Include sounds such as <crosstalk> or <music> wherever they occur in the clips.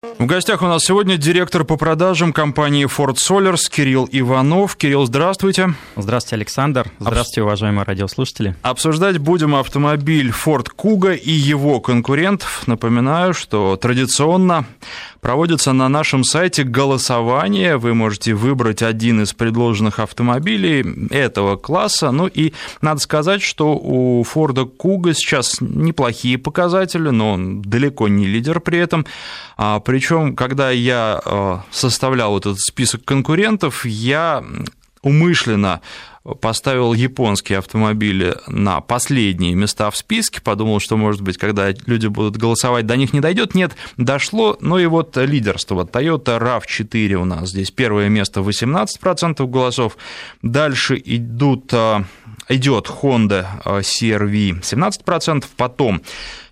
В гостях у нас сегодня директор по продажам компании Ford Solars Кирилл Иванов. Кирилл, здравствуйте. Здравствуйте, Александр. Здравствуйте, уважаемые радиослушатели. Обсуждать будем автомобиль Ford Kuga и его конкурентов. Напоминаю, что традиционно проводится на нашем сайте голосование. Вы можете выбрать один из предложенных автомобилей этого класса. Ну и надо сказать, что у Ford Kuga сейчас неплохие показатели, но он далеко не лидер при этом. А Причем, когда я э, составлял этот список конкурентов, я умышленно поставил японские автомобили на последние места в списке, подумал, что, может быть, когда люди будут голосовать, до них не дойдет. Нет, дошло, но и вот лидерство. Toyota RAV4 у нас здесь первое место 18% голосов. Дальше идут, э, идет Honda CR-V 17%, потом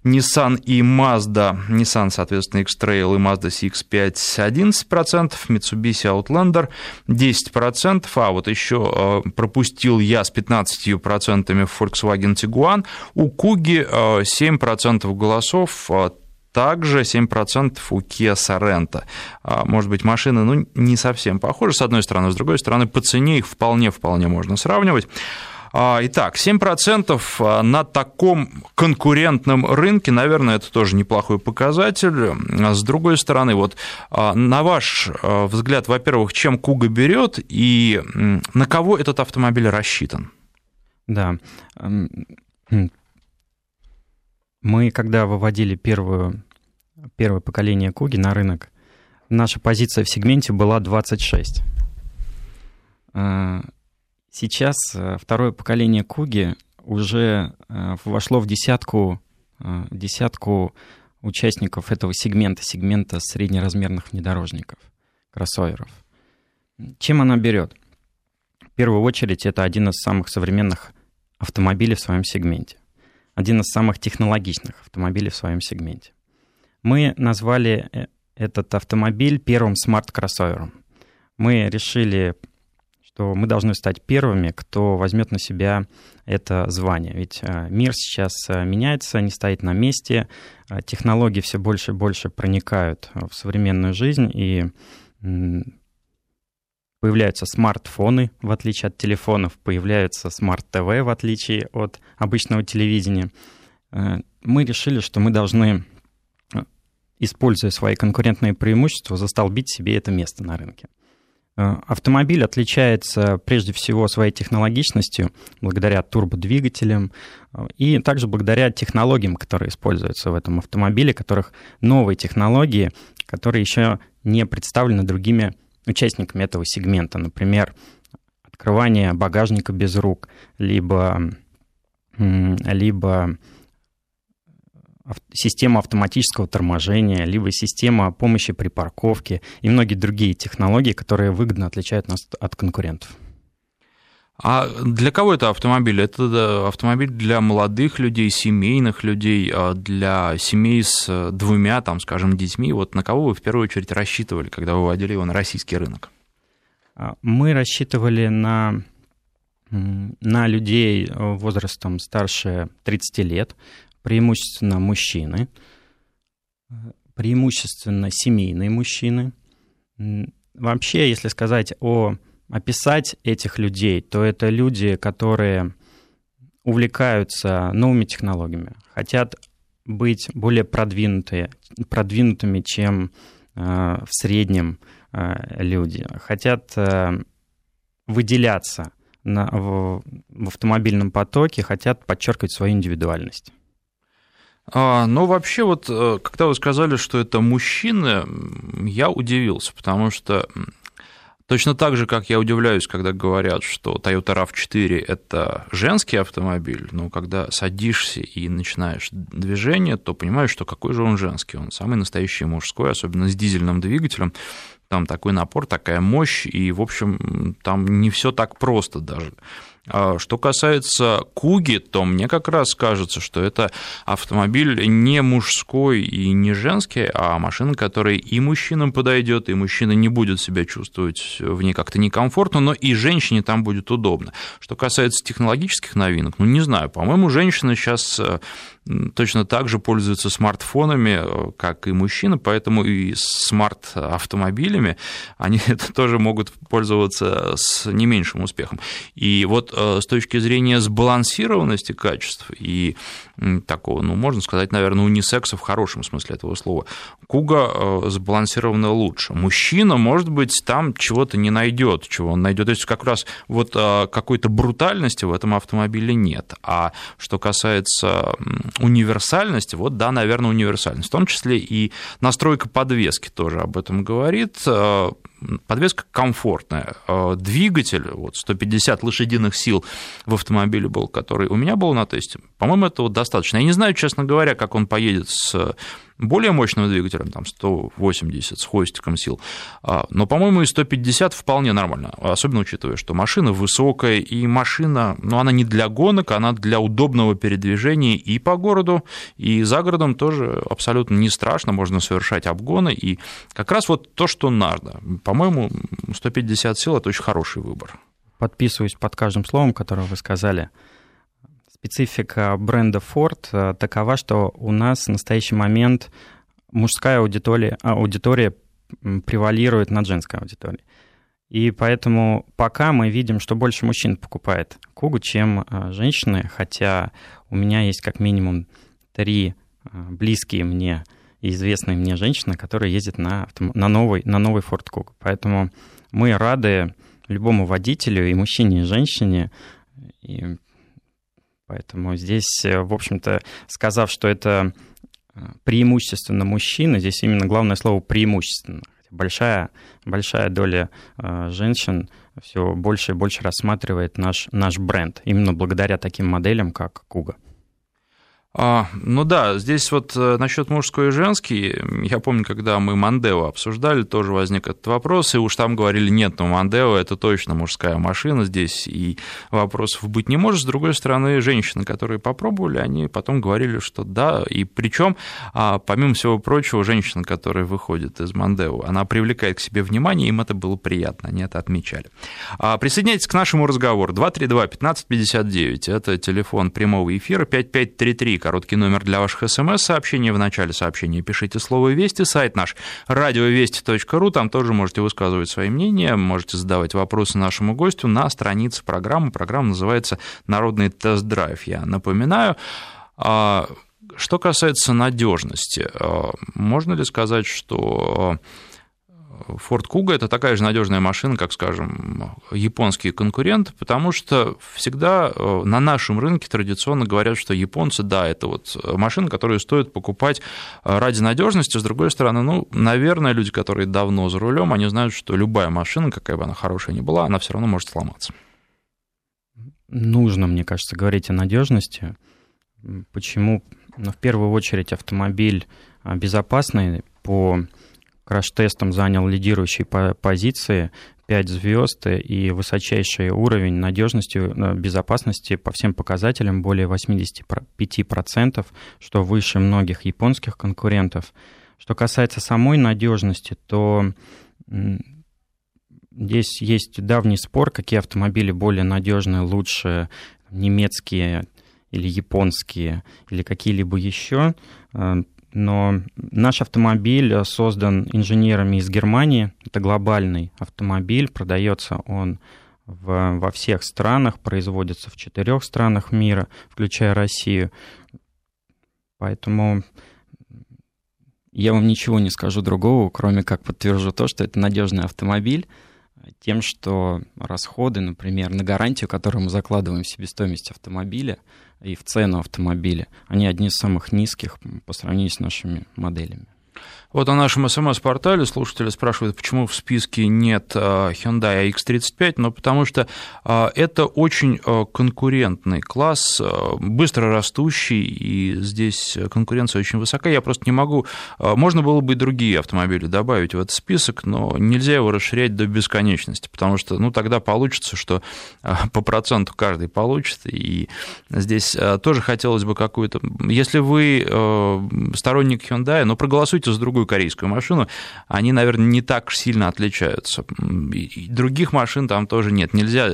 Nissan и Mazda, Nissan, соответственно, X-Trail и Mazda CX-5 11%, Mitsubishi Outlander 10%, а вот еще э, пропустил я с 15% Volkswagen Tiguan, у Kugi 7% э, голосов, э, также 7% у Kia Sorento. Может быть, машины ну, не совсем похожи, с одной стороны, с другой стороны, по цене их вполне-вполне можно сравнивать. А, итак, 7% а, на таком конкурентном рынке, наверное, это тоже неплохой показатель. А с другой стороны, вот на ваш взгляд, во-первых, чем Куга берет и на кого этот автомобиль рассчитан? Да. Мы, когда выводили первую, первое поколение Куги на рынок, наша позиция в сегменте была 26. Сейчас э, второе поколение Куги уже э, вошло в десятку, э, десятку участников этого сегмента, сегмента среднеразмерных внедорожников, кроссоверов. Чем она берет? В первую очередь, это один из самых современных автомобилей в своем сегменте. Один из самых технологичных автомобилей в своем сегменте. Мы назвали этот автомобиль первым смарт-кроссовером. Мы решили что мы должны стать первыми, кто возьмет на себя это звание. Ведь э, мир сейчас э, меняется, не стоит на месте, э, технологии все больше и больше проникают в современную жизнь, и появляются смартфоны, в отличие от телефонов, появляются смарт-ТВ, в отличие от обычного телевидения. Мы решили, что мы должны, используя свои конкурентные преимущества, застолбить себе это место на рынке. Э, автомобиль отличается прежде всего своей технологичностью благодаря турбодвигателям э, и также благодаря технологиям, которые используются в этом автомобиле, которых новые технологии, которые еще не представлены другими участниками этого сегмента. Например, открывание багажника без рук, либо, либо система автоматического торможения, либо система помощи при парковке и многие другие технологии, которые выгодно отличают нас от конкурентов. А для кого это автомобиль? Это автомобиль для молодых людей, семейных людей, а для семей с двумя, там, скажем, детьми. Вот на кого вы в первую очередь рассчитывали, когда выводили его на российский рынок? А, мы рассчитывали на, на людей возрастом старше 30 лет, преимущественно мужчины, преимущественно семейные мужчины. Вообще, если сказать о описать этих людей, то это люди, которые увлекаются новыми технологиями, хотят быть более продвинутые, продвинутыми, чем э, в среднем э, люди, хотят э, выделяться на, в, в автомобильном потоке, хотят подчеркивать свою индивидуальность. А, ну, вообще, вот э, когда вы сказали, что это мужчины, я удивился, потому что точно так же, как я удивляюсь, когда говорят, что Toyota RAV4 – это женский автомобиль, но когда садишься и начинаешь движение, то понимаешь, что какой же он женский, он самый настоящий мужской, особенно с дизельным двигателем, там такой напор, такая мощь, и, в общем, там не все так просто даже. А что касается Куги, то мне как раз кажется, что это автомобиль не мужской и не женский, а машина, которая и мужчинам подойдет, и мужчина не будет себя чувствовать в ней как-то некомфортно, но и женщине там будет удобно. Что касается технологических новинок, ну не знаю, по-моему, женщины сейчас э, точно так же пользуются смартфонами, э, как и мужчины, поэтому и смарт-автомобилями они <laughs> тоже могут пользоваться с не меньшим успехом. И вот э, с точки зрения сбалансированности качеств и такого, ну, можно сказать, наверное, унисекса в хорошем смысле этого слова, Куга э, сбалансирована лучше. Мужчина, может быть, там чего-то не найдет, чего он найдет. То есть как раз вот какой-то брутальности в этом автомобиле нет. А что касается универсальность, вот да, наверное, универсальность. В том числе и настройка подвески тоже об этом говорит. Э, подвеска комфортная. Э, двигатель, вот 150 лошадиных сил в автомобиле был, который у меня был на тесте. По-моему, этого достаточно. Я не знаю, честно говоря, как он поедет с более мощным двигателем, там 180 с хвостиком сил, а, но, по-моему, и 150 вполне нормально, особенно учитывая, что машина высокая, и машина, ну, она не для гонок, она для удобного передвижения и по городу, и за городом тоже абсолютно не страшно, можно совершать обгоны, и как раз вот то, что надо. По-моему, 150 сил – это очень хороший выбор. Подписываюсь под каждым словом, которое вы сказали – специфика бренда Ford э, такова, что у нас в настоящий момент мужская аудитория, аудитория превалирует над женской аудиторией. И поэтому пока мы видим, что больше мужчин покупает Кугу, чем э, женщины, хотя у меня есть как минимум три э, близкие мне и известные мне женщины, которые ездят на, на, новый, на новый Ford Kuga. Поэтому мы рады любому водителю, и мужчине, и женщине, и Поэтому здесь, э, в общем-то, сказав, что это э, преимущественно мужчины, здесь именно главное слово преимущественно. Большая, большая доля э, женщин все больше и больше рассматривает наш, наш бренд, именно благодаря таким моделям, как Куга. А, ну да, здесь вот э, насчет мужской и женский, я помню, когда мы Мандео обсуждали, тоже возник этот вопрос, и уж там говорили, нет, ну Мандео это точно мужская машина здесь, и вопросов быть не может. С другой стороны, женщины, которые попробовали, они потом говорили, что да, и причем, а, помимо всего прочего, женщина, которая выходит из Мандео, она привлекает к себе внимание, им это было приятно, они это отмечали. А, присоединяйтесь к нашему разговору. 232-1559, это телефон прямого эфира, 5533, Короткий номер для ваших смс-сообщений. В начале сообщения пишите слово «Вести». Сайт наш радиовести.ру. Там тоже можете высказывать свои мнения, можете задавать вопросы нашему гостю на странице программы. Программа называется «Народный тест-драйв». Я напоминаю. А, что касается надежности, а, можно ли сказать, что Ford Kuga это такая же надежная машина, как, скажем, японские конкуренты, потому что всегда э, на нашем рынке традиционно говорят, что японцы, да, это вот машина, которую стоит покупать э, ради надежности. С другой стороны, ну, наверное, люди, которые давно за рулем, они знают, что любая машина, какая бы она хорошая ни была, она все равно может сломаться. Нужно, мне кажется, говорить о надежности. Почему? Ну, в первую очередь автомобиль а, безопасный по краш-тестом занял лидирующие позиции, 5 звезд и высочайший уровень надежности, э, безопасности по всем показателям, более 85%, что выше многих японских конкурентов. Что касается самой надежности, то здесь есть давний спор, какие автомобили более надежные, лучше немецкие или японские, или какие-либо еще. Но наш автомобиль создан инженерами из Германии. Это глобальный автомобиль, продается он в, во всех странах, производится в четырех странах мира, включая Россию. Поэтому я вам ничего не скажу другого, кроме как подтвержу то, что это надежный автомобиль, тем, что расходы, например, на гарантию, которую мы закладываем в себестоимость автомобиля, и в цену автомобиля. Они одни из самых низких по сравнению с нашими моделями. Вот на нашем СМС-портале слушатели спрашивают, почему в списке нет а, Hyundai X35, но потому что а, это очень а, конкурентный класс, быстро растущий, и здесь конкуренция очень высока. Я просто не могу... Можно было бы и другие автомобили добавить в этот список, но нельзя его расширять до бесконечности, потому что ну, тогда получится, что по проценту каждый получит, и здесь тоже хотелось бы какую-то... Если вы сторонник Hyundai, но проголосуйте за другую корейскую машину, они, наверное, не так сильно отличаются. И других машин там тоже нет. Нельзя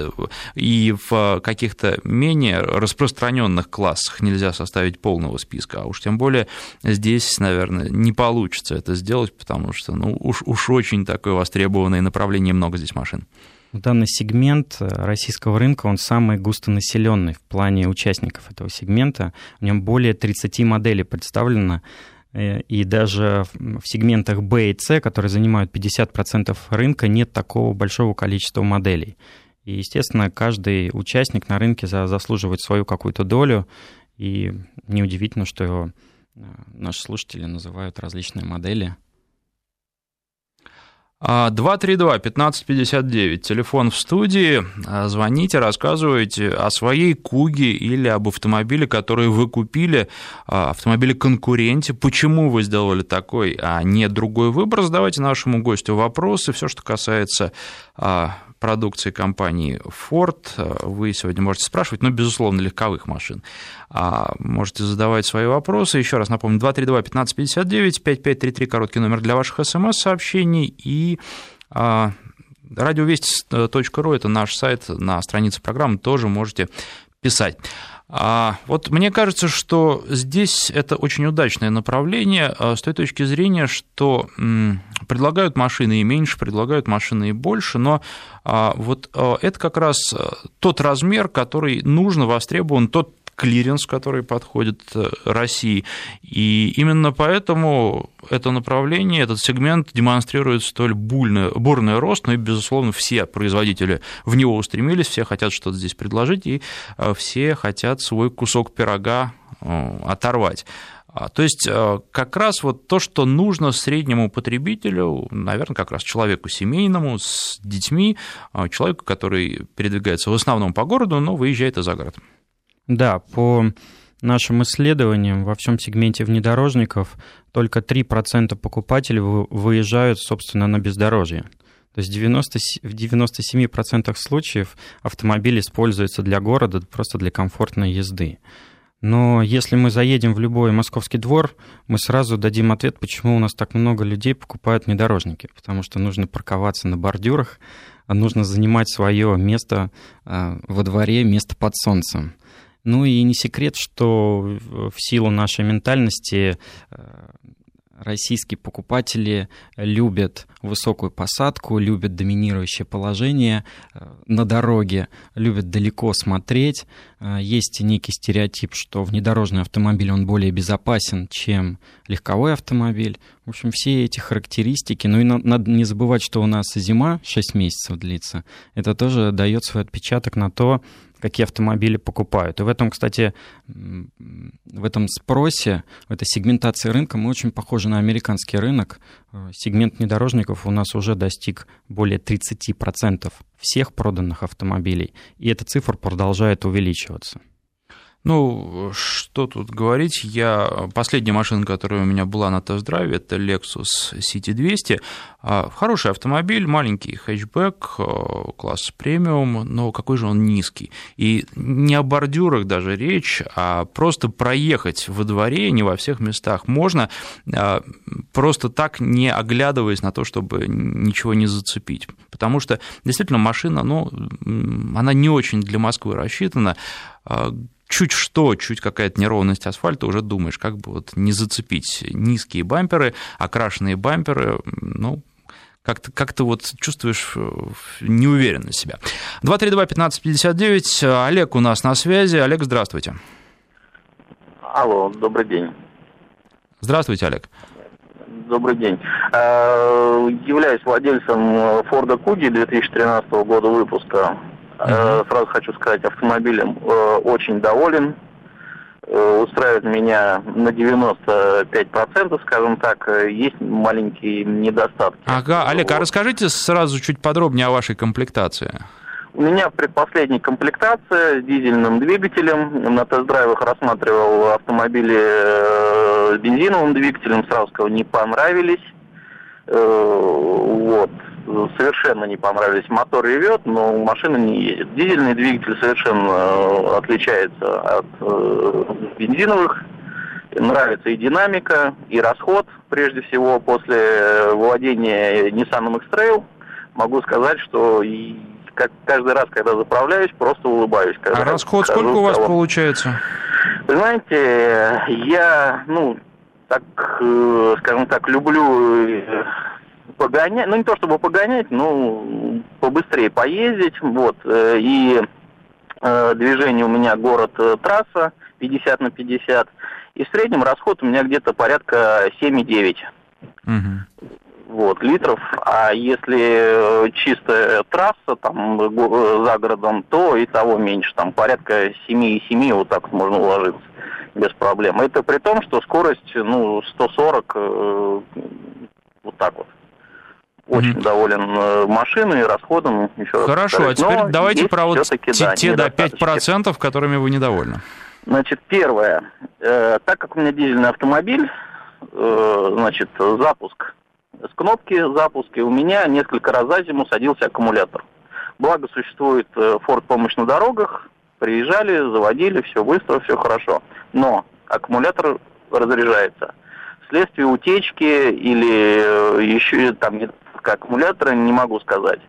и в каких-то менее распространенных классах нельзя составить полного списка, а уж тем более здесь, наверное, не получится это сделать, потому что ну, уж, уж очень такое востребованное направление, много здесь машин. Данный сегмент российского рынка, он самый густонаселенный в плане участников этого сегмента. В нем более 30 моделей представлено. Э, и даже в сегментах B и C, которые занимают 50% рынка, нет такого большого количества моделей. И, естественно, каждый участник на рынке заслуживает свою какую-то долю, и неудивительно, что э, наши слушатели называют различные модели 232-1559, телефон в студии, а, звоните, рассказывайте о своей Куге или об автомобиле, который вы купили, а, автомобиле-конкуренте, почему вы сделали такой, а не другой выбор, задавайте нашему гостю вопросы, все, что касается а, продукции компании Ford. Вы сегодня можете спрашивать, но, безусловно, легковых машин. А, можете задавать свои вопросы. Еще раз напомню, 232-1559, 5533, короткий номер для ваших смс-сообщений. И а, радиовести.ру – это наш сайт, на странице программы тоже можете писать. А вот мне кажется, что здесь это очень удачное направление а, с той точки зрения, что предлагают машины и меньше, предлагают машины и больше, но а, вот а, это как раз тот размер, который нужно, востребован, тот клиренс, который подходит э, России. И именно поэтому это направление, этот сегмент демонстрирует столь буйный, бурный рост, ну и, безусловно, все производители в него устремились, все хотят что-то здесь предложить, и э, все хотят свой кусок пирога э, оторвать. А, то есть как раз вот то, что нужно среднему потребителю, наверное, как раз человеку семейному, с детьми, человеку, который передвигается в основном по городу, но выезжает и за город. Да, по нашим исследованиям во всем сегменте внедорожников только 3% покупателей выезжают, собственно, на бездорожье. То есть 90, в 97% случаев автомобиль используется для города, просто для комфортной езды. Но если мы заедем в любой московский двор, мы сразу дадим ответ, почему у нас так много людей покупают внедорожники. Потому что нужно парковаться на бордюрах, а нужно занимать свое место а, во дворе, место под солнцем. Ну и не секрет, что в силу нашей ментальности э, российские покупатели любят высокую посадку, любят доминирующее положение э, на дороге, любят далеко смотреть. Э, есть некий стереотип, что внедорожный автомобиль он более безопасен, чем легковой автомобиль. В общем, все эти характеристики. Ну и надо не забывать, что у нас зима 6 месяцев длится. Это тоже дает свой отпечаток на то, какие автомобили покупают. И в этом, кстати, в этом спросе, в этой сегментации рынка мы очень похожи на американский рынок. Э, сегмент внедорожников у нас уже достиг более 30% всех проданных автомобилей, и эта цифра продолжает увеличиваться. Ну, что тут говорить, я... Последняя машина, которая у меня была на тест-драйве, это Lexus CT200. А, хороший автомобиль, маленький хэтчбэк, а, класс премиум, но какой же он низкий. И не о бордюрах даже речь, а просто проехать во дворе, не во всех местах можно, а, просто так не оглядываясь на то, чтобы ничего не зацепить. Потому что действительно машина, ну, она не очень для Москвы рассчитана, чуть что, чуть какая-то неровность асфальта, уже думаешь, как бы вот не зацепить низкие бамперы, окрашенные бамперы, ну, как-то как вот чувствуешь э, неуверенно себя. 232-1559, Олег у нас на связи. Олег, здравствуйте. Алло, добрый день. Здравствуйте, Олег. Добрый день. Э, являюсь владельцем Форда Куги 2013 года выпуска. Угу. Сразу хочу сказать, автомобилем э, очень доволен. устраивает меня на 95%, скажем так. Есть маленькие недостатки. Ага, Олег, а расскажите сразу чуть подробнее о вашей комплектации. У меня предпоследняя комплектация с дизельным двигателем. На тест-драйвах рассматривал автомобили с бензиновым двигателем, сразу сказал, не понравились. Вот совершенно не понравились. Мотор ревет, но машина не едет. Дизельный двигатель совершенно э, отличается от э, бензиновых. Нравится и динамика, и расход, прежде всего, после владения Nissan X-Trail. Могу сказать, что и как каждый раз, когда заправляюсь, просто улыбаюсь. а расход сколько у вас получается? Вы знаете, я, ну, так, э, скажем так, люблю погонять, ну не то чтобы погонять, но побыстрее поездить, вот, э, и э, движение у меня город-трасса 50 на 50, и в среднем расход у меня где-то порядка 7,9. Угу. Вот, литров. А если чистая трасса там за городом, то и того меньше, там порядка 7,7, вот так можно уложиться без проблем. Это при том, что скорость, ну, 140, э, вот так вот. Очень mm-hmm. доволен э, машиной, расходом. Еще Хорошо, раз а теперь Но давайте про вот те, да, те до 5%, которыми вы недовольны. Значит, первое. Э, так как у меня дизельный автомобиль, э, значит, запуск с кнопки запуска у меня несколько раз за зиму садился аккумулятор. Благо существует э, Ford помощь на дорогах, приезжали, заводили, все быстро, все хорошо. Но аккумулятор разряжается. Вследствие утечки или э, еще там как аккумулятора, не могу сказать.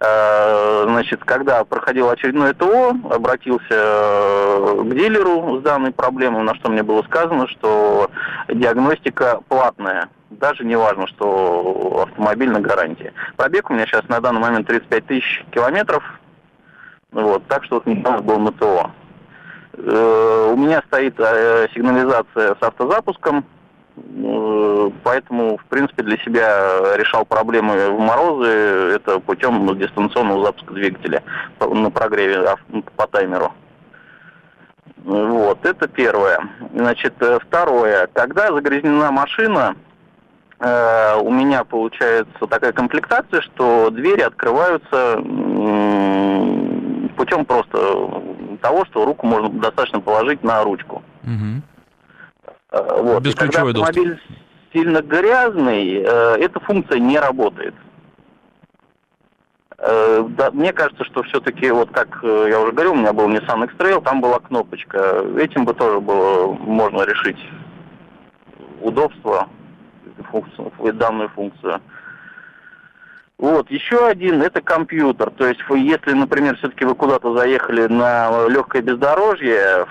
Э, значит, когда проходил очередное ТО, обратился э, к дилеру с данной проблемой, на что мне было сказано, что диагностика платная. Даже не важно, что автомобиль на гарантии. Пробег у меня сейчас на данный момент 35 тысяч километров. Вот, так что вот недавно был на ТО. Э, у меня стоит сигнализация с автозапуском поэтому, в принципе, для себя решал проблемы в морозы это путем дистанционного запуска двигателя на прогреве по таймеру. Вот, это первое. Значит, э, второе. Когда загрязнена машина, э, у меня получается такая комплектация, что двери открываются путем просто того, что руку можно достаточно положить на ручку. Угу. Э, вот. Когда автомобиль доступ. сильно грязный, э, эта функция не работает. Э, да, мне кажется, что все-таки, вот как я уже говорил, у меня был Nissan X-Trail, там была кнопочка. Этим бы тоже было можно решить удобство, функцию, данную функцию. Вот, еще один это компьютер. То есть, если, например, все-таки вы куда-то заехали на легкое бездорожье,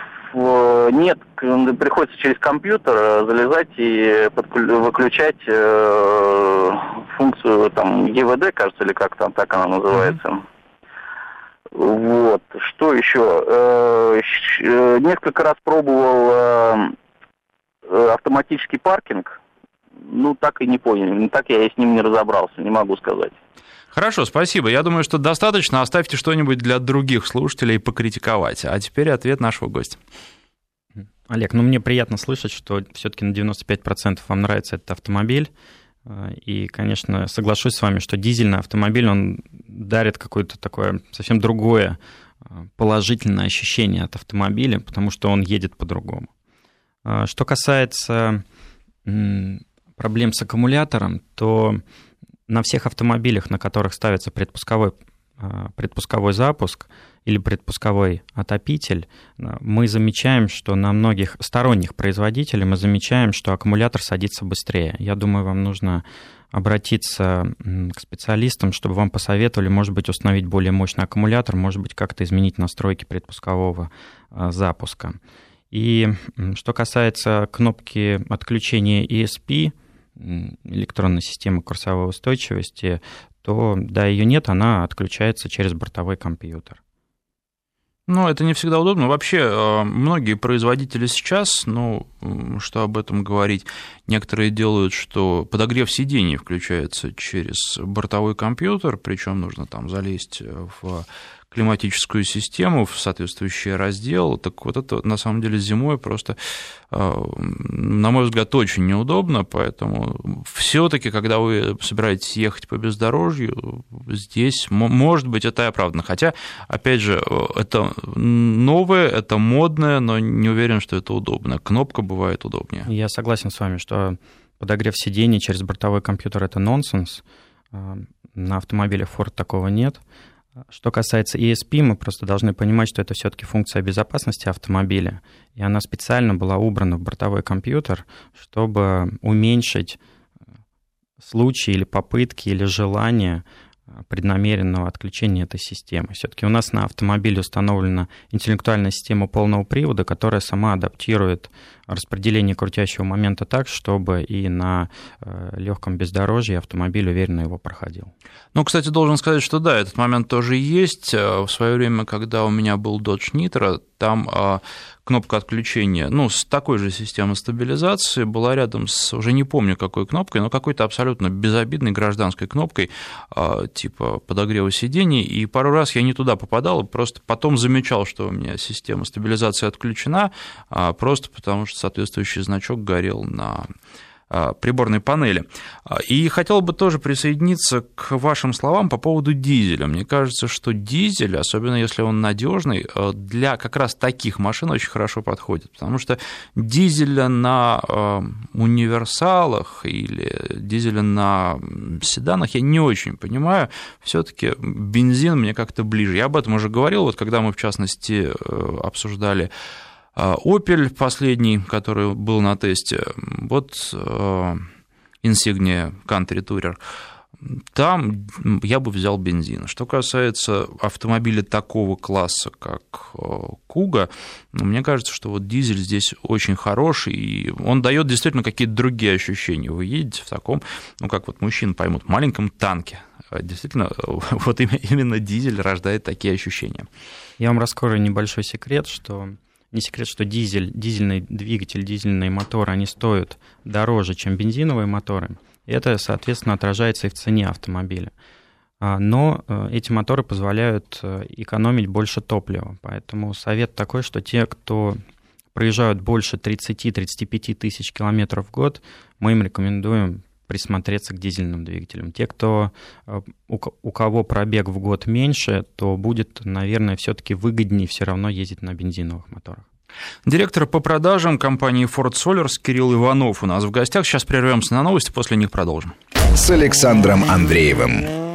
нет, приходится через компьютер э, залезать и выключать э, функцию там ГВД, кажется, или как там так она называется. Вот, что еще? Э, э, несколько раз пробовал э, э, автоматический паркинг, ну так и не понял, так я и с ним не разобрался, не могу сказать. Хорошо, спасибо. Я думаю, что достаточно. Оставьте что-нибудь для других слушателей покритиковать. А теперь ответ нашего гостя. Олег, ну мне приятно слышать, что все-таки на 95% вам нравится этот автомобиль. И, конечно, соглашусь с вами, что дизельный автомобиль, он дарит какое-то такое совсем другое положительное ощущение от автомобиля, потому что он едет по-другому. Что касается проблем с аккумулятором, то на всех автомобилях, на которых ставится предпусковой, а, предпусковой запуск или предпусковой отопитель, а, мы замечаем, что на многих сторонних производителей мы замечаем, что аккумулятор садится быстрее. Я думаю, вам нужно обратиться к специалистам, чтобы вам посоветовали, может быть, установить более мощный аккумулятор, может быть, как-то изменить настройки предпускового а, запуска. И что касается кнопки отключения ESP, электронной системы курсовой устойчивости, то да, ее нет, она отключается через бортовой компьютер. Ну, это не всегда удобно. Вообще, э, многие производители сейчас, ну, что об этом говорить, некоторые делают, что подогрев сидений включается через бортовой компьютер, причем нужно там залезть в климатическую систему в соответствующий раздел, так вот это на самом деле зимой просто, э, на мой взгляд, очень неудобно, поэтому все-таки, когда вы собираетесь ехать по бездорожью, здесь, может быть, это и оправдано. Хотя, опять же, это новое, это модное, но не уверен, что это удобно. Кнопка бывает удобнее. Я согласен с вами, что подогрев сидений через бортовой компьютер – это нонсенс. А, на автомобиле Ford такого нет. Что касается ESP, мы просто должны понимать, что это все-таки функция безопасности автомобиля, и она специально была убрана в бортовой компьютер, чтобы уменьшить случаи или попытки или желания преднамеренного отключения этой системы. Все-таки у нас на автомобиле установлена интеллектуальная система полного привода, которая сама адаптирует распределение крутящего момента так, чтобы и на э, легком бездорожье автомобиль уверенно его проходил. Ну, кстати, должен сказать, что да, этот момент тоже есть. Э, в свое время, когда у меня был Dodge Nitro, там э, кнопка отключения, ну, с такой же системой стабилизации была рядом с, уже не помню какой кнопкой, но какой-то абсолютно безобидной гражданской кнопкой, типа подогрева сидений, и пару раз я не туда попадал, просто потом замечал, что у меня система стабилизации отключена, просто потому что соответствующий значок горел на а, приборной панели. А, и хотел бы тоже присоединиться к вашим словам по поводу дизеля. Мне кажется, что дизель, особенно если он надежный, а, для как раз таких машин очень хорошо подходит, потому что дизеля на универсалах или дизеля на седанах я не очень понимаю. Все-таки бензин мне как-то ближе. Я об этом уже говорил, вот когда мы в частности э, обсуждали Opel последний, который был на тесте, вот э, Insignia Country Tourer, там я бы взял бензин. Что касается автомобиля такого класса, как Куга, ну, мне кажется, что вот дизель здесь очень хороший, и он дает действительно какие-то другие ощущения. Вы едете в таком, ну как вот мужчины поймут, маленьком танке. Действительно, <laughs> вот именно дизель рождает такие ощущения. Я вам раскрою небольшой секрет, что не секрет, что дизель, дизельный двигатель, дизельные моторы, они стоят дороже, чем бензиновые моторы. И это, соответственно, отражается и в цене автомобиля. А, но э, эти моторы позволяют э, экономить больше топлива. Поэтому совет такой, что те, кто проезжают больше 30-35 тысяч километров в год, мы им рекомендуем присмотреться к дизельным двигателям. Те, кто, э, у кого пробег в год меньше, то будет, наверное, все-таки выгоднее все равно ездить на бензиновых моторах. Директор по продажам компании Ford Solars Кирилл Иванов у нас в гостях. Сейчас прервемся на новости, после них продолжим. С Александром Андреевым.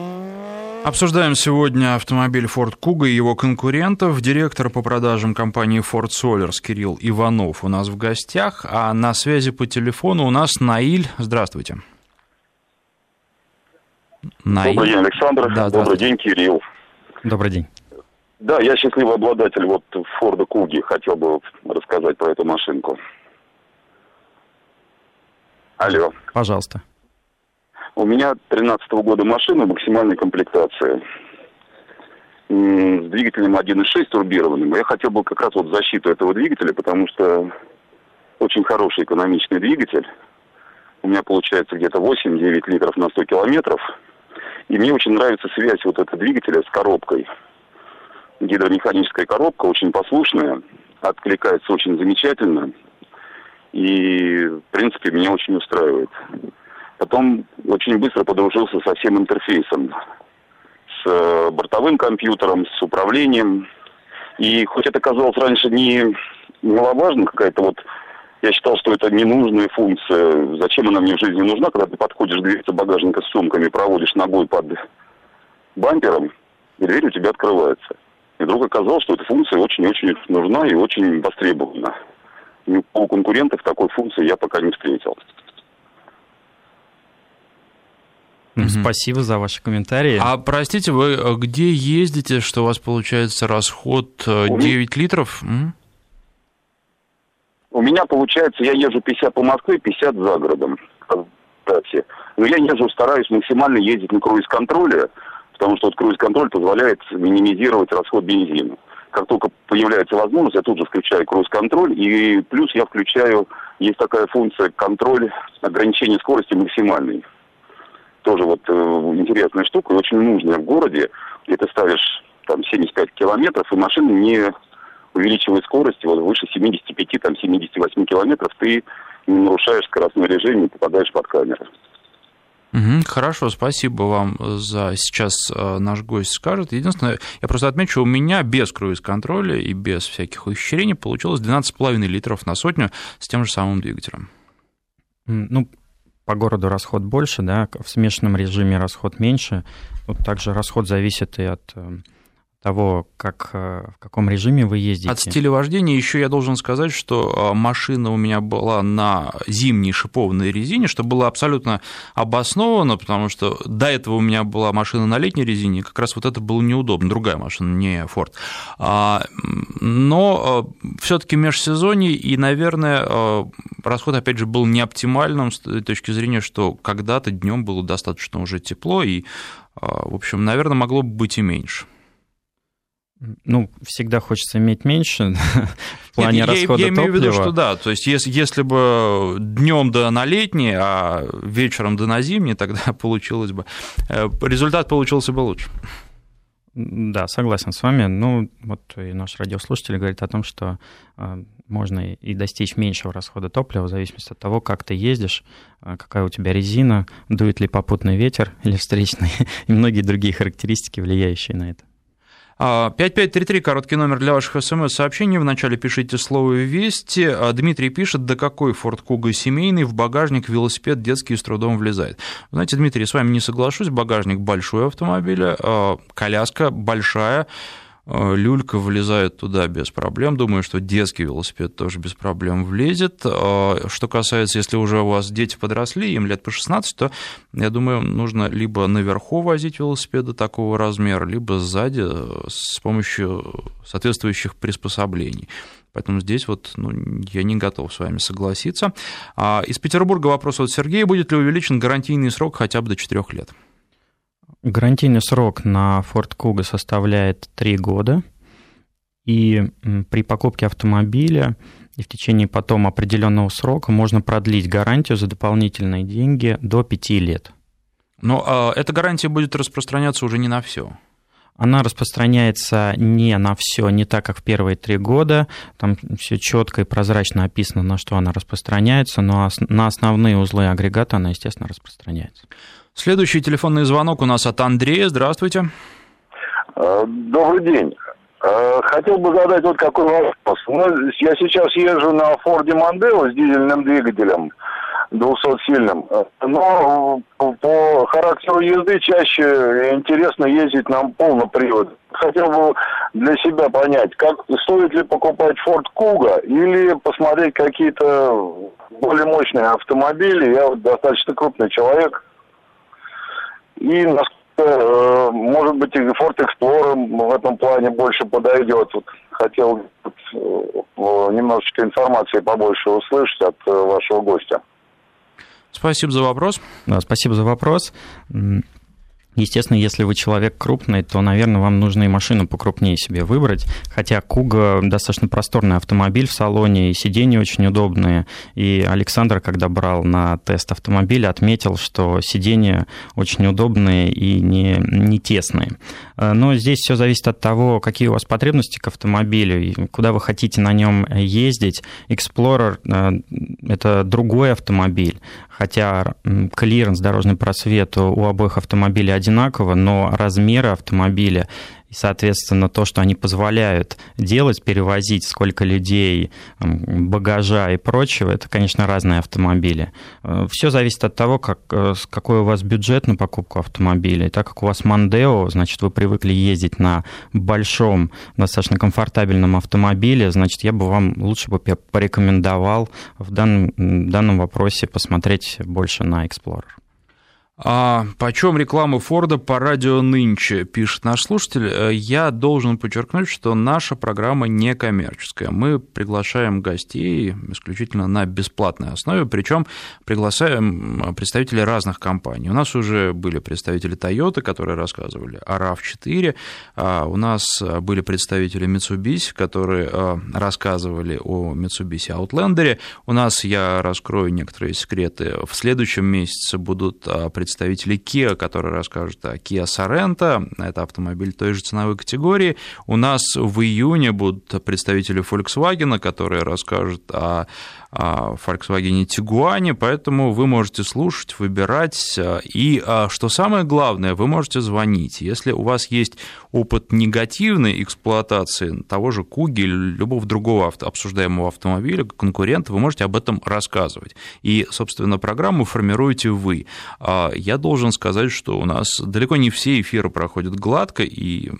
Обсуждаем сегодня автомобиль Ford Kuga и его конкурентов. Директор по продажам компании Ford Solars Кирилл Иванов у нас в гостях, а на связи по телефону у нас Наиль. Здравствуйте. Наиль. Добрый день, Александр. Да, Добрый день, Кирилл. Добрый день. Да, я счастливый обладатель вот Форда Куги. Хотел бы рассказать про эту машинку. Алло. Пожалуйста. У меня 13 -го года машина максимальной комплектации. С двигателем 1.6 турбированным. Я хотел бы как раз вот защиту этого двигателя, потому что очень хороший экономичный двигатель. У меня получается где-то 8-9 литров на 100 километров. И мне очень нравится связь вот этого двигателя с коробкой. Гидромеханическая коробка очень послушная, откликается очень замечательно. И, в принципе, меня очень устраивает. Потом очень быстро подружился со всем интерфейсом. С э, бортовым компьютером, с управлением. И хоть это казалось раньше не маловажно, какая-то вот я считал, что это ненужная функция. Зачем она мне в жизни нужна, когда ты подходишь к дверце багажника с сумками, проводишь ногой под бампером, и дверь у тебя открывается. И вдруг оказалось, что эта функция очень-очень нужна и очень востребована. И у конкурентов такой функции я пока не встретил. Спасибо за ваши комментарии. А простите, вы э, где ездите, что у вас получается расход 9 э, литров? У меня получается, я езжу 50 по Москве, 50 за городом. Кстати. Но я езжу, стараюсь максимально ездить на круиз-контроле, потому что вот круиз-контроль позволяет минимизировать расход бензина. Как только появляется возможность, я тут же включаю круиз-контроль, и плюс я включаю, есть такая функция контроль ограничения скорости максимальной. Тоже вот э, интересная штука, очень нужная в городе, где ты ставишь там 75 километров, и машина не увеличивает скорость вот выше 75, там 78 километров, ты не нарушаешь скоростной режим, не попадаешь под камеры. Угу, хорошо, спасибо вам за сейчас э, наш гость скажет. Единственное, я просто отмечу, у меня без круиз-контроля и без всяких ухищрений получилось 12,5 литров на сотню с тем же самым двигателем. Ну, по городу расход больше, да, в смешанном режиме расход меньше. Вот также расход зависит и от э, того, как, э, в каком режиме вы ездите. От стиля вождения еще я должен сказать, что э, машина у меня была на зимней шипованной резине, что было абсолютно обосновано, потому что до этого у меня была машина на летней резине, и как раз вот это было неудобно, другая машина, не Ford. А, но э, все-таки межсезонье, и, наверное, расход, опять же, был не оптимальным с точки зрения, что когда-то днем было достаточно уже тепло, и, в общем, наверное, могло бы быть и меньше. Ну, всегда хочется иметь меньше <laughs> в плане Нет, расхода я, я топлива. имею в виду, что да, то есть если, если бы днем да на летний, а вечером да на зимний, тогда <laughs> получилось бы, э, результат получился бы лучше. Да, согласен с вами. Ну, вот и наш радиослушатель говорит о том, что э, можно и достичь меньшего расхода топлива в зависимости от того, как ты ездишь, э, какая у тебя резина, дует ли попутный ветер или встречный, <laughs> и многие другие характеристики, влияющие на это. 5533, а, короткий номер для ваших смс-сообщений. Вначале пишите слово «Вести». А, Дмитрий пишет, да какой Форд Куга семейный, в багажник велосипед детский с трудом влезает. Знаете, Дмитрий, с вами не соглашусь, багажник большой автомобиля, а, коляска большая, люлька влезает туда без проблем. Думаю, что детский велосипед тоже без проблем влезет. Э, что касается, если уже у вас дети подросли, им лет по 16, то, я думаю, нужно либо наверху возить велосипеды такого размера, либо сзади э, с помощью соответствующих приспособлений. Поэтому здесь вот ну, я не готов с вами согласиться. А из Петербурга вопрос от Сергея. Будет ли увеличен гарантийный срок хотя бы до 4 лет? Гарантийный срок на Ford Kuga составляет 3 года, и при покупке автомобиля и в течение потом определенного срока можно продлить гарантию за дополнительные деньги до 5 лет. Но э, эта гарантия будет распространяться уже не на все. Она распространяется не на все, не так, как в первые три года. Там все четко и прозрачно описано, на что она распространяется, но на основные узлы агрегата она, естественно, распространяется. Следующий телефонный звонок у нас от Андрея. Здравствуйте. Э, добрый день. Э, хотел бы задать вот какой вопрос. Ну, я сейчас езжу на Форде Мондео с дизельным двигателем 200-сильным, но по характеру езды чаще интересно ездить на полный привод. Хотел бы для себя понять, как стоит ли покупать Ford Kuga или посмотреть какие-то более мощные автомобили. Я вот достаточно крупный человек, и насколько, э, может быть, и Ford Explorer в этом плане больше подойдет. Вот хотел вот, э, немножечко информации побольше услышать от э, вашего гостя. Спасибо за вопрос. Да, спасибо за вопрос. Естественно, если вы человек крупный, то, наверное, вам нужно и машину покрупнее себе выбрать. Хотя Куга достаточно просторный автомобиль в салоне, и сиденья очень удобные. И Александр, когда брал на тест автомобиля, отметил, что сиденья очень удобные и не, не тесные. Э, но здесь все зависит от того, какие у вас потребности к автомобилю, куда вы хотите на нем ездить. Explorer э, – это другой автомобиль, хотя клиренс, дорожный просвет у обоих автомобилей одинаково, но размеры автомобиля и, соответственно, то, что они позволяют делать, перевозить сколько людей, багажа и прочего, это, конечно, разные автомобили. Э, Все зависит от того, как, э, какой у вас бюджет на покупку автомобиля. Так как у вас Mondeo, значит, вы привыкли ездить на большом, достаточно комфортабельном автомобиле, значит, я бы вам лучше бы порекомендовал в данном, в данном вопросе посмотреть больше на Explorer. А почем реклама Форда по радио нынче, пишет наш слушатель. Э, я должен подчеркнуть, что наша программа не коммерческая. Мы приглашаем гостей исключительно на бесплатной основе, причем приглашаем представителей разных компаний. У нас уже были представители Toyota, которые рассказывали о RAV4, а у нас были представители Mitsubishi, которые э, рассказывали о Mitsubishi Outlander. У нас, я раскрою некоторые секреты, в следующем месяце будут представители представители Kia, которые расскажут о Kia Sorento, это автомобиль той же ценовой категории. У нас в июне будут представители Volkswagen, которые расскажут о Volkswagen Tiguan, поэтому вы можете слушать, выбирать, и что самое главное, вы можете звонить. Если у вас есть опыт негативной эксплуатации того же Куги или любого другого обсуждаемого автомобиля, конкурента, вы можете об этом рассказывать. И, собственно, программу формируете вы. Я должен сказать, что у нас далеко не все эфиры проходят гладко, и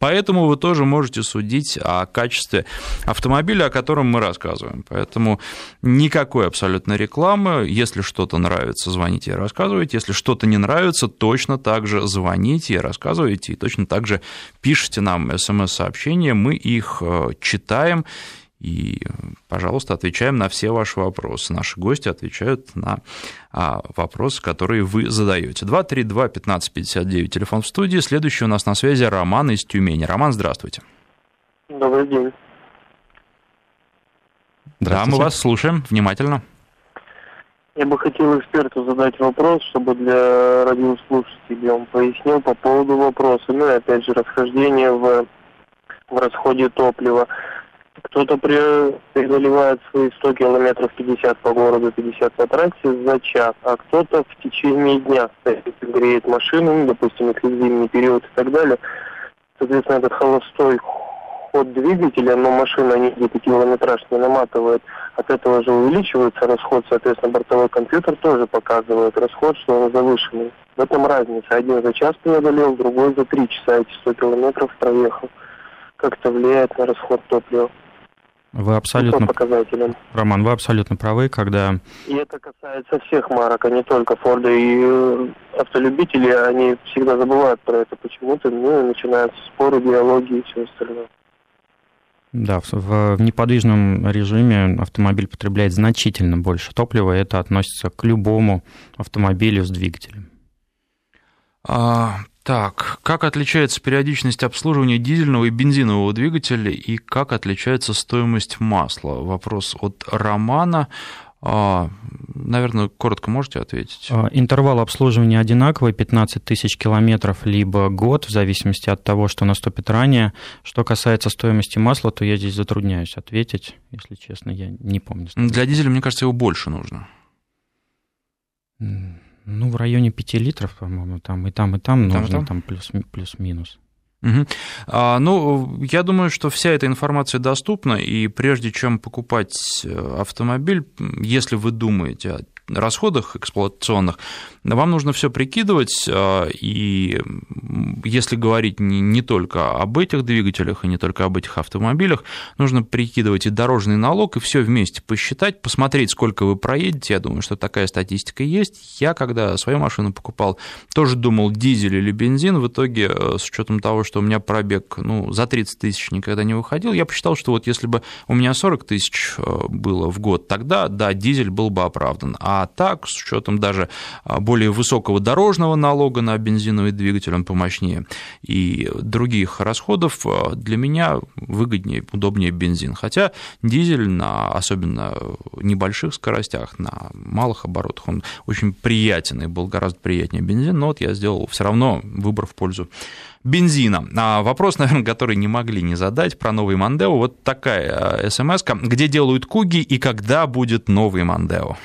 Поэтому вы тоже можете судить о качестве автомобиля, о котором мы рассказываем. Поэтому никакой абсолютно рекламы. Если что-то нравится, звоните и рассказывайте. Если что-то не нравится, точно так же звоните и рассказывайте. И точно так же пишите нам смс-сообщения. Мы их э, читаем и, пожалуйста, отвечаем на все ваши вопросы. Наши гости отвечают на а, вопросы, которые вы задаете. 232-1559, телефон в студии. Следующий у нас на связи Роман из Тюмени. Роман, здравствуйте. Добрый день. Да, мы вас слушаем внимательно. Я бы хотел эксперту задать вопрос, чтобы для радиослушателей он пояснил по поводу вопроса. Ну и опять же, расхождение в, в расходе топлива. Кто-то преодолевает свои 100 километров 50 по городу, 50 по трассе за час, а кто-то в течение дня греет машину, ну, допустим, если зимний период и так далее. Соответственно, этот холостой ход двигателя, но машина не где-то километраж не наматывает, от этого же увеличивается расход, соответственно, бортовой компьютер тоже показывает расход, что он завышенный. В этом разница. Один за час преодолел, другой за три часа эти 100 километров проехал. Как это влияет на расход топлива? Вы абсолютно... показателям. Роман, вы абсолютно правы, когда... И это касается всех марок, а не только Форда. И э, автолюбители, они всегда забывают про это почему-то, ну и начинаются споры, диалоги и все остальное. Да, в, в неподвижном режиме автомобиль потребляет значительно больше топлива, и это относится к любому автомобилю с двигателем. А, так, как отличается периодичность обслуживания дизельного и бензинового двигателя и как отличается стоимость масла? Вопрос от Романа. А, наверное, коротко можете ответить? А, интервал обслуживания одинаковый, 15 тысяч километров, либо год, в зависимости от того, что наступит ранее. Что касается стоимости масла, то я здесь затрудняюсь ответить, если честно, я не помню. Для дизеля, мне кажется, его больше нужно. Ну, в районе 5 литров, по-моему, там и там, и там, там нужно, там, там плюс, плюс-минус. Угу. А, ну, я думаю, что вся эта информация доступна, и прежде чем покупать э, автомобиль, если вы думаете расходах эксплуатационных, вам нужно все прикидывать, а, и если говорить не только об этих двигателях и не только об этих автомобилях, нужно прикидывать и дорожный налог, и все вместе посчитать, посмотреть, сколько вы проедете. Я думаю, что такая статистика есть. Я, когда свою машину покупал, тоже думал, дизель или бензин. В итоге, э, с учетом того, что у меня пробег ну, за 30 тысяч никогда не выходил, я посчитал, что вот если бы у меня 40 тысяч э, было в год, тогда, да, дизель был бы оправдан. А так, с учетом даже а, более высокого дорожного налога на бензиновый двигатель, он помощнее, и других расходов, а, для меня выгоднее, удобнее бензин. Хотя дизель на особенно небольших скоростях, на малых оборотах, он очень приятен и был гораздо приятнее бензин, но вот я сделал все равно выбор в пользу бензина. А вопрос, <laughs> наверное, который не могли не задать про новый Мандео. Вот такая смс где делают куги и когда будет новый Мандео?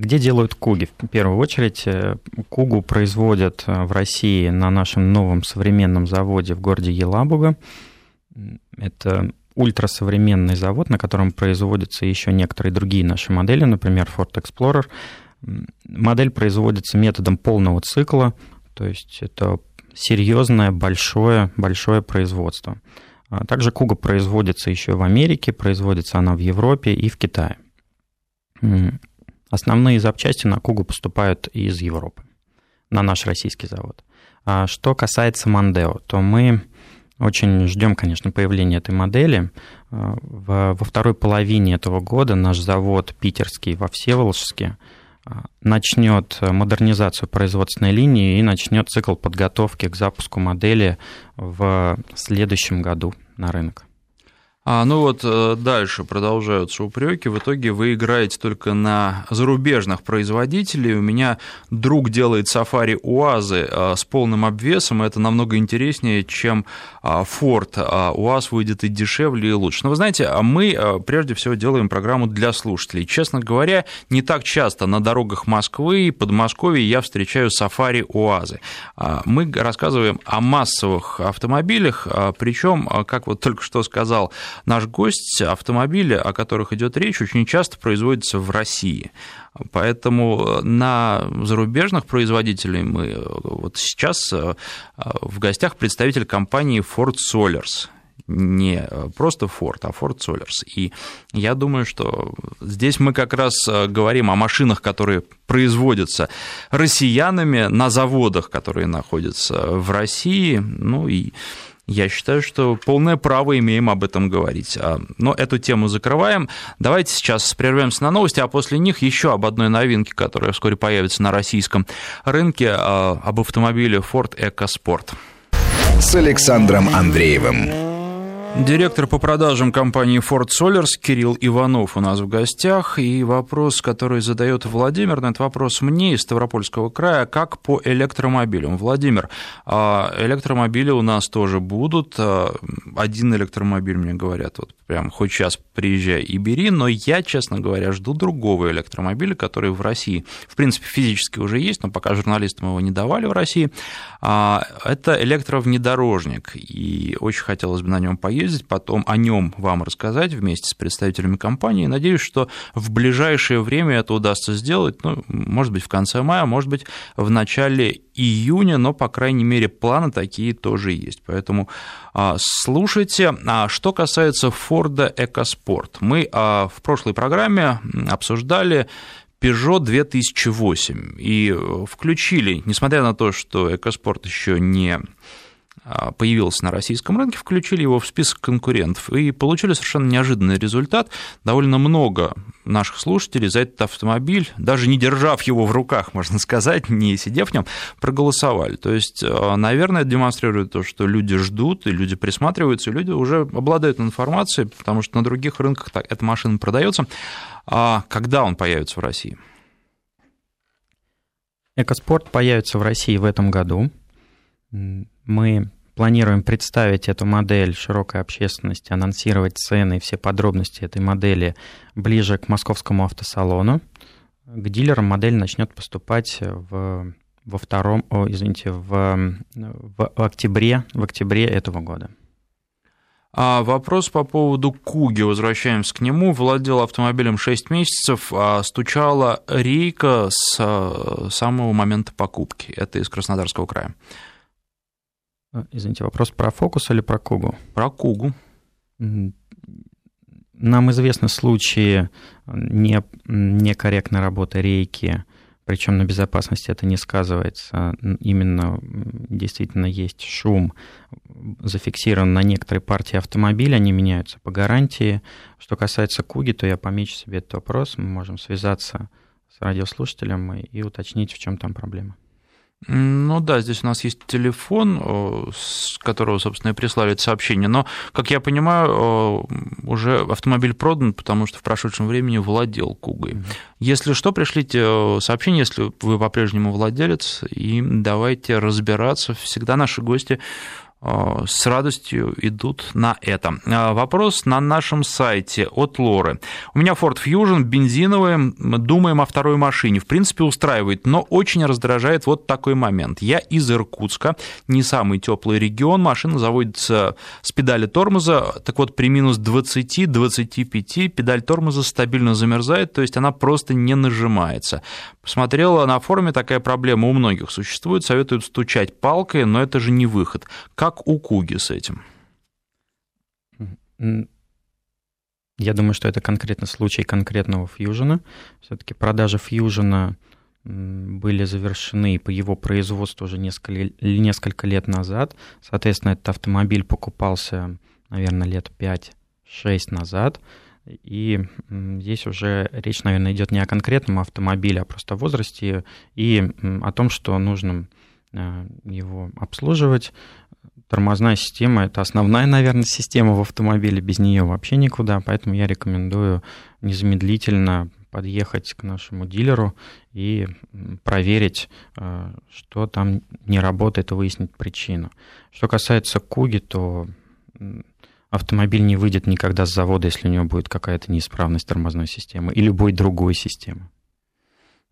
Где делают куги? В первую очередь, э, кугу производят э, в России на нашем новом современном заводе в городе Елабуга. Это ультрасовременный завод, на котором производятся еще некоторые другие наши модели, например, Ford Explorer. Модель производится методом полного цикла, то есть это серьезное, большое, большое производство. А также Куга производится еще в Америке, производится она в Европе и в Китае. Основные запчасти на Кугу поступают из Европы, на наш российский завод. А что касается Мандео, то мы очень ждем, конечно, появления этой модели. А, во второй половине этого года наш завод питерский во Всеволожске а, начнет модернизацию производственной линии и начнет цикл подготовки к запуску модели в следующем году на рынок. А, ну вот э, дальше продолжаются упреки. В итоге вы играете только на зарубежных производителей. У меня друг делает сафари УАЗы э, с полным обвесом. Это намного интереснее, чем Ford. А УАЗ выйдет и дешевле, и лучше. Но вы знаете, а мы э, прежде всего делаем программу для слушателей. Честно говоря, не так часто на дорогах Москвы и Подмосковья я встречаю сафари УАЗы. Мы рассказываем о массовых автомобилях, причем, как вот только что сказал наш гость, автомобили, о которых идет речь, очень часто производятся в России. Поэтому на зарубежных производителей мы вот сейчас э, в гостях представитель компании Ford Solars не просто Ford, а Ford Solars. И я думаю, что здесь мы как раз э, говорим о машинах, которые производятся россиянами на заводах, которые находятся в России. Ну и я считаю, что полное право имеем об этом говорить. А, но эту тему закрываем. Давайте сейчас прервемся на новости, а после них еще об одной новинке, которая вскоре появится на российском рынке, а, об автомобиле Ford EcoSport. С Александром Андреевым. Директор по продажам компании Ford Solars Кирилл Иванов у нас в гостях. И вопрос, который задает Владимир, на этот вопрос мне из Ставропольского края, как по электромобилям. Владимир, а электромобили у нас тоже будут. А, один электромобиль, мне говорят, вот прям хоть сейчас приезжай и бери, но я, честно говоря, жду другого электромобиля, который в России, в принципе, физически уже есть, но пока журналистам его не давали в России. А, это электровнедорожник, и очень хотелось бы на нем поездить съездить, потом о нем вам рассказать вместе с представителями компании. Надеюсь, что в ближайшее время это удастся сделать, ну, может быть, в конце мая, может быть, в начале июня, но, по крайней мере, планы такие тоже есть. Поэтому а, слушайте. А что касается Форда EcoSport, мы а, в прошлой программе обсуждали Peugeot 2008 и включили, несмотря на то, что EcoSport еще не появился на российском рынке, включили его в список конкурентов и получили совершенно неожиданный результат. Довольно много наших слушателей за этот автомобиль, даже не держав его в руках, можно сказать, не сидев в нем, проголосовали. То есть, а, наверное, это демонстрирует то, что люди ждут, и люди присматриваются, и люди уже обладают информацией, потому что на других рынках эта машина продается. А когда он появится в России? Экоспорт появится в России в этом году. Мы планируем представить эту модель широкой общественности, анонсировать цены и все подробности этой модели ближе к московскому автосалону. К дилерам модель начнет поступать в, во втором, о, извините, в, в октябре, в октябре этого года. А вопрос по поводу Куги, возвращаемся к нему. Владел автомобилем 6 месяцев, а стучала рейка с э, самого момента покупки. Это из Краснодарского края. А, извините, вопрос про фокус или про Кугу? Про Кугу. Нам известны случаи не, некорректной работы рейки, причем на безопасности это не сказывается. Именно действительно есть шум, зафиксирован на некоторой партии автомобиля, они меняются по гарантии. Что касается Куги, то я помечу себе этот вопрос, мы можем связаться с радиослушателем и уточнить, в чем там проблема. Ну да, здесь у нас есть телефон, с которого, собственно, и прислали это сообщение, но, как я понимаю, уже автомобиль продан, потому что в прошедшем времени владел Кугой. Mm-hmm. Если что, пришлите сообщение, если вы по-прежнему владелец, и давайте разбираться. Всегда наши гости Э, с радостью идут на это. Э, вопрос на нашем сайте от Лоры. У меня Ford Fusion бензиновый, думаем о второй машине. В принципе, устраивает, но очень раздражает вот такой момент. Я из Иркутска, не самый теплый регион, машина заводится с педали тормоза, так вот при минус 20-25 педаль тормоза стабильно замерзает, то есть она просто не нажимается. Посмотрела на форуме, такая проблема у многих существует, советуют стучать палкой, но это же не выход. Как у Куги с этим? Я думаю, что это конкретно случай конкретного фьюжена. Все-таки продажи фьюжена были завершены по его производству уже несколько, несколько лет назад. Соответственно, этот автомобиль покупался, наверное, лет 5-6 назад. И здесь уже речь, наверное, идет не о конкретном автомобиле, а просто о возрасте и о том, что нужно его обслуживать. Тормозная система – это основная, наверное, система в автомобиле, без нее вообще никуда, поэтому я рекомендую незамедлительно подъехать к нашему дилеру и проверить, э, что там не работает, и выяснить причину. Что касается Куги, то автомобиль не выйдет никогда с завода, если у него будет какая-то неисправность тормозной системы или любой другой системы.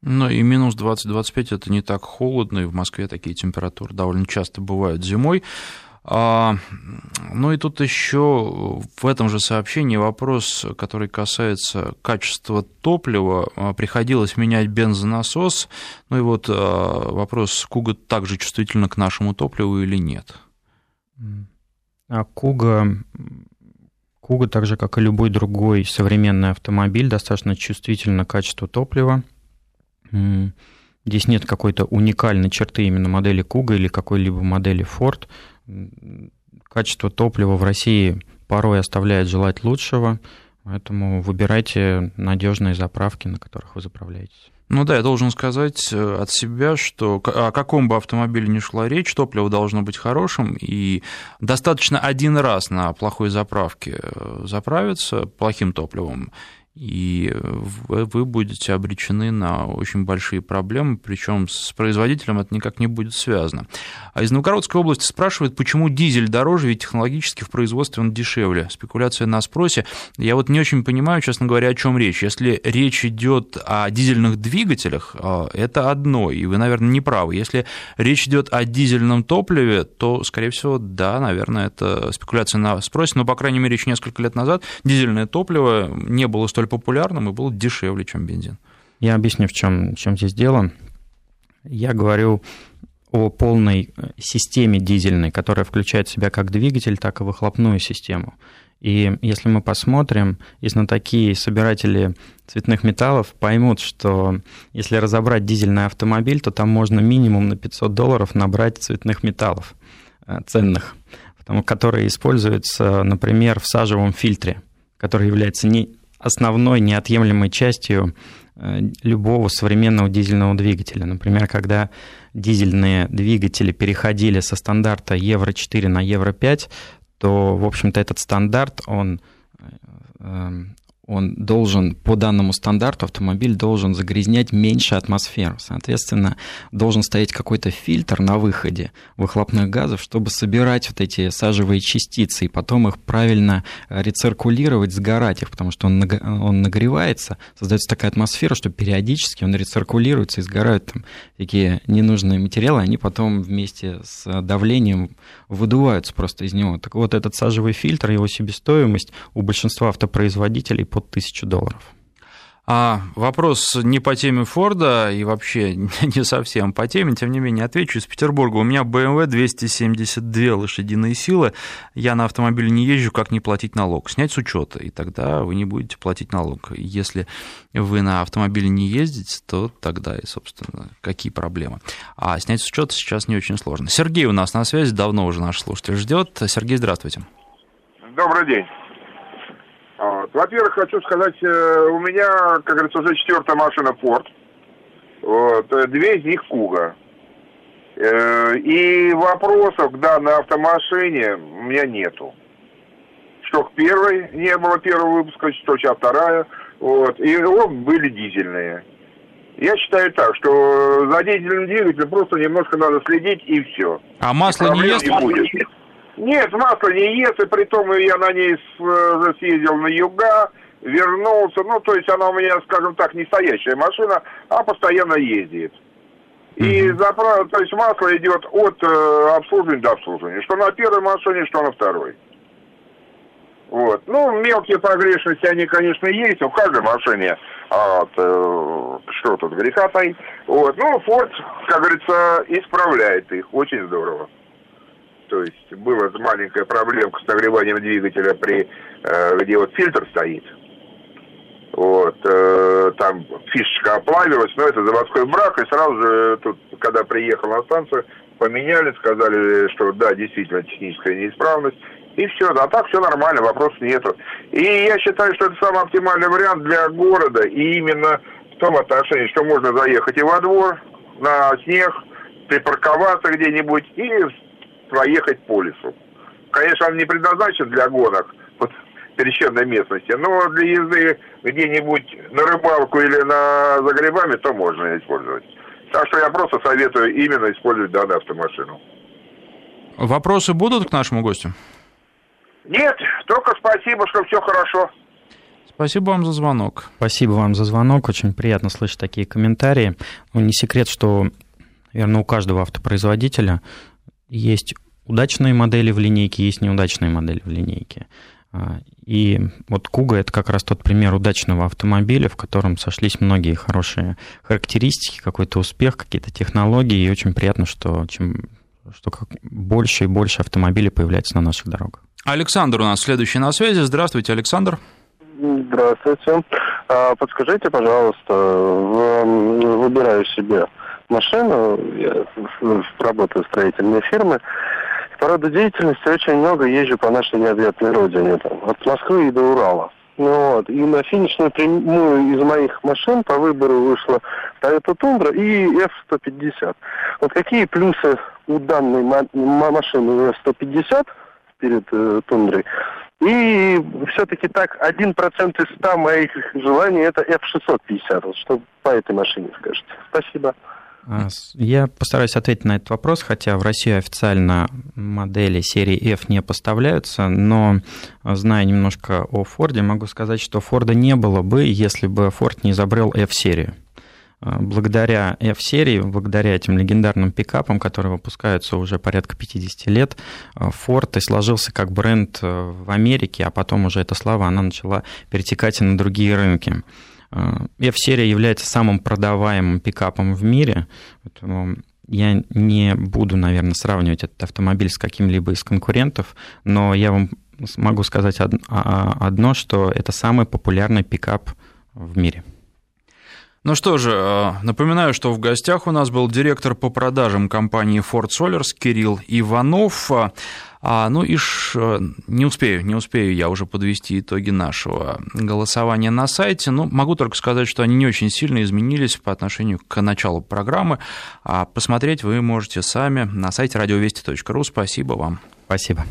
Ну и минус 20-25 это не так холодно, и в Москве такие температуры довольно часто бывают зимой. А, ну и тут еще в этом же сообщении вопрос, который касается качества топлива. А, приходилось менять бензонасос. Ну и вот а, вопрос, Куга также чувствительна к нашему топливу или нет? А Куга, Куга, так же как и любой другой современный автомобиль, достаточно чувствительна к качеству топлива. Здесь нет какой-то уникальной черты именно модели Куга или какой-либо модели Ford качество топлива в России порой оставляет желать лучшего, поэтому выбирайте надежные заправки, на которых вы заправляетесь. Ну да, я должен сказать э, от себя, что о каком бы автомобиле ни шла речь, топливо должно быть хорошим, и достаточно один раз на плохой заправке э, заправиться плохим топливом, и вы будете обречены на очень большие проблемы, причем с производителем это никак не будет связано. А из Новгородской области спрашивают, почему дизель дороже, ведь технологически в производстве он дешевле. Спекуляция на спросе. Я вот не очень понимаю, честно говоря, о чем речь. Если речь идет о дизельных двигателях, а, это одно, и вы, наверное, не правы. Если речь идет о дизельном топливе, то, скорее всего, да, наверное, это спекуляция на спросе, но, по крайней мере, еще несколько лет назад дизельное топливо не было столь популярным и был дешевле, чем бензин. Я объясню, в чем, в чем здесь дело. Я говорю о полной э, системе дизельной, которая включает в себя как двигатель, так и выхлопную систему. И если мы посмотрим, и такие собиратели цветных металлов поймут, что если разобрать дизельный автомобиль, то там можно минимум на 500 долларов набрать цветных металлов э, ценных, которые используются, например, в сажевом фильтре, который является не основной неотъемлемой частью э, любого современного дизельного двигателя. Например, когда дизельные двигатели переходили со стандарта Евро-4 на Евро-5, то, в общем-то, этот стандарт, он э, эм, он должен, по данному стандарту, автомобиль должен загрязнять меньше атмосферу. Соответственно, должен стоять какой-то фильтр на выходе выхлопных газов, чтобы собирать вот эти сажевые частицы и потом их правильно рециркулировать, сгорать их, потому что он, он нагревается, создается такая атмосфера, что периодически он рециркулируется и сгорают там такие ненужные материалы, они потом вместе с давлением выдуваются просто из него. Так вот, этот сажевый фильтр, его себестоимость у большинства автопроизводителей под 1000 долларов. А вопрос не по теме Форда и вообще <laughs> не совсем по теме, тем не менее, отвечу из Петербурга. У меня BMW 272 лошадиные силы, я на автомобиле не езжу, как не платить налог? Снять с учета, и тогда вы не будете платить налог. Если вы на автомобиле не ездите, то тогда и, собственно, какие проблемы. А снять с учета сейчас не очень сложно. Сергей у нас на связи, давно уже наш слушатель ждет. Сергей, здравствуйте. Добрый день. Вот. Во-первых, хочу сказать, э, у меня, как говорится, уже четвертая машина Ford. Вот. Э, две из них Куга. Э, и вопросов к данной автомашине у меня нету. Что к первой не было первого выпуска, что сейчас вторая. Вот. И оба были дизельные. Я считаю так, что за дизельным двигателем просто немножко надо следить и все. А масло не ест? Не будет. Нет, масло не ест, и при том я на ней уже съездил на юга, вернулся. Ну, то есть она у меня, скажем так, не стоящая машина, а постоянно ездит. И заправ... то есть масло идет от э, обслуживания до обслуживания. Что на первой машине, что на второй. Вот. Ну, мелкие погрешности, они, конечно, есть. У каждой машине от, э, что тут греха таить. Вот. Ну, Ford, как говорится, исправляет их. Очень здорово. То есть была маленькая проблемка с нагреванием двигателя, при, э, где вот фильтр стоит. Вот, э, там фишечка оплавилась, но это заводской брак, и сразу же тут, когда приехал на станцию, поменяли, сказали, что да, действительно техническая неисправность, и все, а так все нормально, вопросов нету. И я считаю, что это самый оптимальный вариант для города, и именно в том отношении, что можно заехать и во двор, на снег, припарковаться где-нибудь и проехать по лесу. Конечно, он не предназначен для гонок вот, в пересеченной местности, но для езды где-нибудь на рыбалку или на, за грибами, то можно использовать. Так что я просто советую именно использовать данную автомашину. Вопросы будут к нашему гостю? Нет, только спасибо, что все хорошо. Спасибо вам за звонок. Спасибо вам за звонок. Очень приятно слышать такие комментарии. Ну, не секрет, что, наверное, у каждого автопроизводителя есть удачные модели в линейке, есть неудачные модели в линейке. А, и вот Куга это как раз тот пример удачного автомобиля, в котором сошлись многие хорошие характеристики, какой-то успех, какие-то технологии. И очень приятно, что чем что как больше и больше автомобилей появляется на наших дорогах. Александр у нас следующий на связи. Здравствуйте, Александр. Здравствуйте. А, подскажите, пожалуйста, выбираю себе машину, я работаю в строительной фирме, по роду деятельности очень много езжу по нашей необъятной родине, там, от Москвы и до Урала. Ну, вот. И на финишную прямую из моих машин по выбору вышла Toyota Tundra и F-150. Вот какие плюсы у данной машины F-150 перед э, Тундрой? И все-таки так, один процент из ста моих желаний это F650. Вот что по этой машине скажете. Спасибо. А, я постараюсь ответить на этот вопрос, хотя в Россию официально модели серии F не поставляются, но зная немножко о Форде, могу сказать, что Форда не было бы, если бы Форд не изобрел F-серию. А, благодаря F-серии, благодаря этим легендарным пикапам, которые выпускаются уже порядка 50 лет, Ford и сложился как бренд в Америке, а потом уже эта слава, она начала перетекать и на другие рынки. F-серия является самым продаваемым пикапом в мире. Я не буду, наверное, сравнивать этот автомобиль с каким-либо из конкурентов, но я вам могу сказать а, одно, что это самый популярный пикап в мире. Ну что же, э, напоминаю, что в гостях у нас был директор по продажам компании Ford Solars Кирилл Иванов. А, ну и ш, э, не успею, не успею я уже подвести итоги нашего голосования на сайте. Но могу только сказать, что они не очень сильно изменились по отношению к началу программы. А посмотреть вы можете сами на сайте радиовести.ру. Спасибо вам. Спасибо.